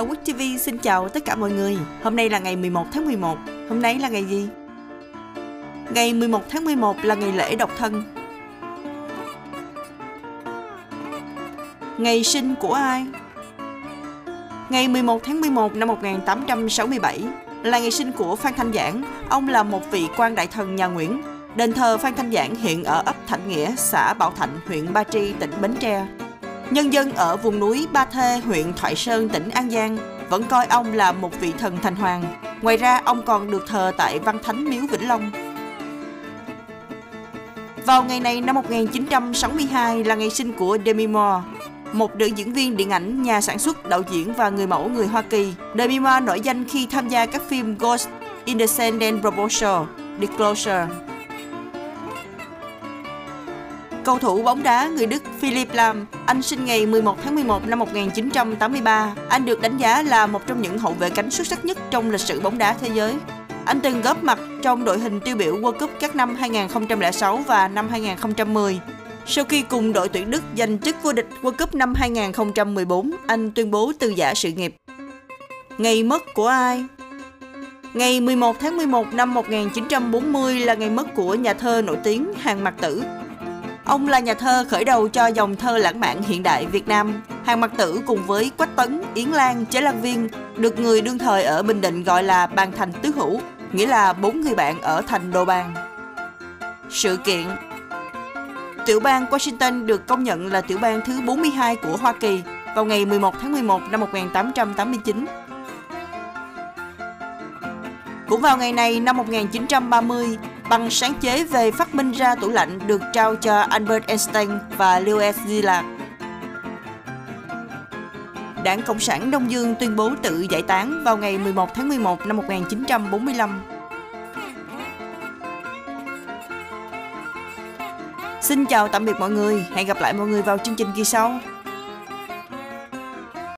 Ở Quốc TV xin chào tất cả mọi người. Hôm nay là ngày 11 tháng 11. Hôm nay là ngày gì? Ngày 11 tháng 11 là ngày lễ độc thân. Ngày sinh của ai? Ngày 11 tháng 11 năm 1867 là ngày sinh của Phan Thanh Giảng. Ông là một vị quan đại thần nhà Nguyễn. Đền thờ Phan Thanh Giảng hiện ở ấp Thạnh Nghĩa, xã Bảo Thạnh, huyện Ba Tri, tỉnh Bến Tre. Nhân dân ở vùng núi Ba Thê, huyện Thoại Sơn, tỉnh An Giang vẫn coi ông là một vị thần thành hoàng. Ngoài ra, ông còn được thờ tại Văn Thánh Miếu Vĩnh Long. Vào ngày này năm 1962 là ngày sinh của Demi Moore, một nữ diễn viên điện ảnh, nhà sản xuất, đạo diễn và người mẫu người Hoa Kỳ. Demi Moore nổi danh khi tham gia các phim Ghost in the Proposal, Disclosure. Cầu thủ bóng đá người Đức Philip Lam, anh sinh ngày 11 tháng 11 năm 1983. Anh được đánh giá là một trong những hậu vệ cánh xuất sắc nhất trong lịch sử bóng đá thế giới. Anh từng góp mặt trong đội hình tiêu biểu World Cup các năm 2006 và năm 2010. Sau khi cùng đội tuyển Đức giành chức vô địch World Cup năm 2014, anh tuyên bố từ giả sự nghiệp. Ngày mất của ai? Ngày 11 tháng 11 năm 1940 là ngày mất của nhà thơ nổi tiếng Hàng Mặc Tử. Ông là nhà thơ khởi đầu cho dòng thơ lãng mạn hiện đại Việt Nam. Hàng Mặc Tử cùng với Quách Tấn, Yến Lan, Chế Lan Viên được người đương thời ở Bình Định gọi là bàn thành tứ hữu, nghĩa là bốn người bạn ở thành Đô Bàn. Sự kiện Tiểu bang Washington được công nhận là tiểu bang thứ 42 của Hoa Kỳ vào ngày 11 tháng 11 năm 1889. Cũng vào ngày này năm 1930, bằng sáng chế về phát minh ra tủ lạnh được trao cho Albert Einstein và Louis Szilard. Đảng Cộng sản Đông Dương tuyên bố tự giải tán vào ngày 11 tháng 11 năm 1945. Xin chào tạm biệt mọi người, hẹn gặp lại mọi người vào chương trình kỳ sau.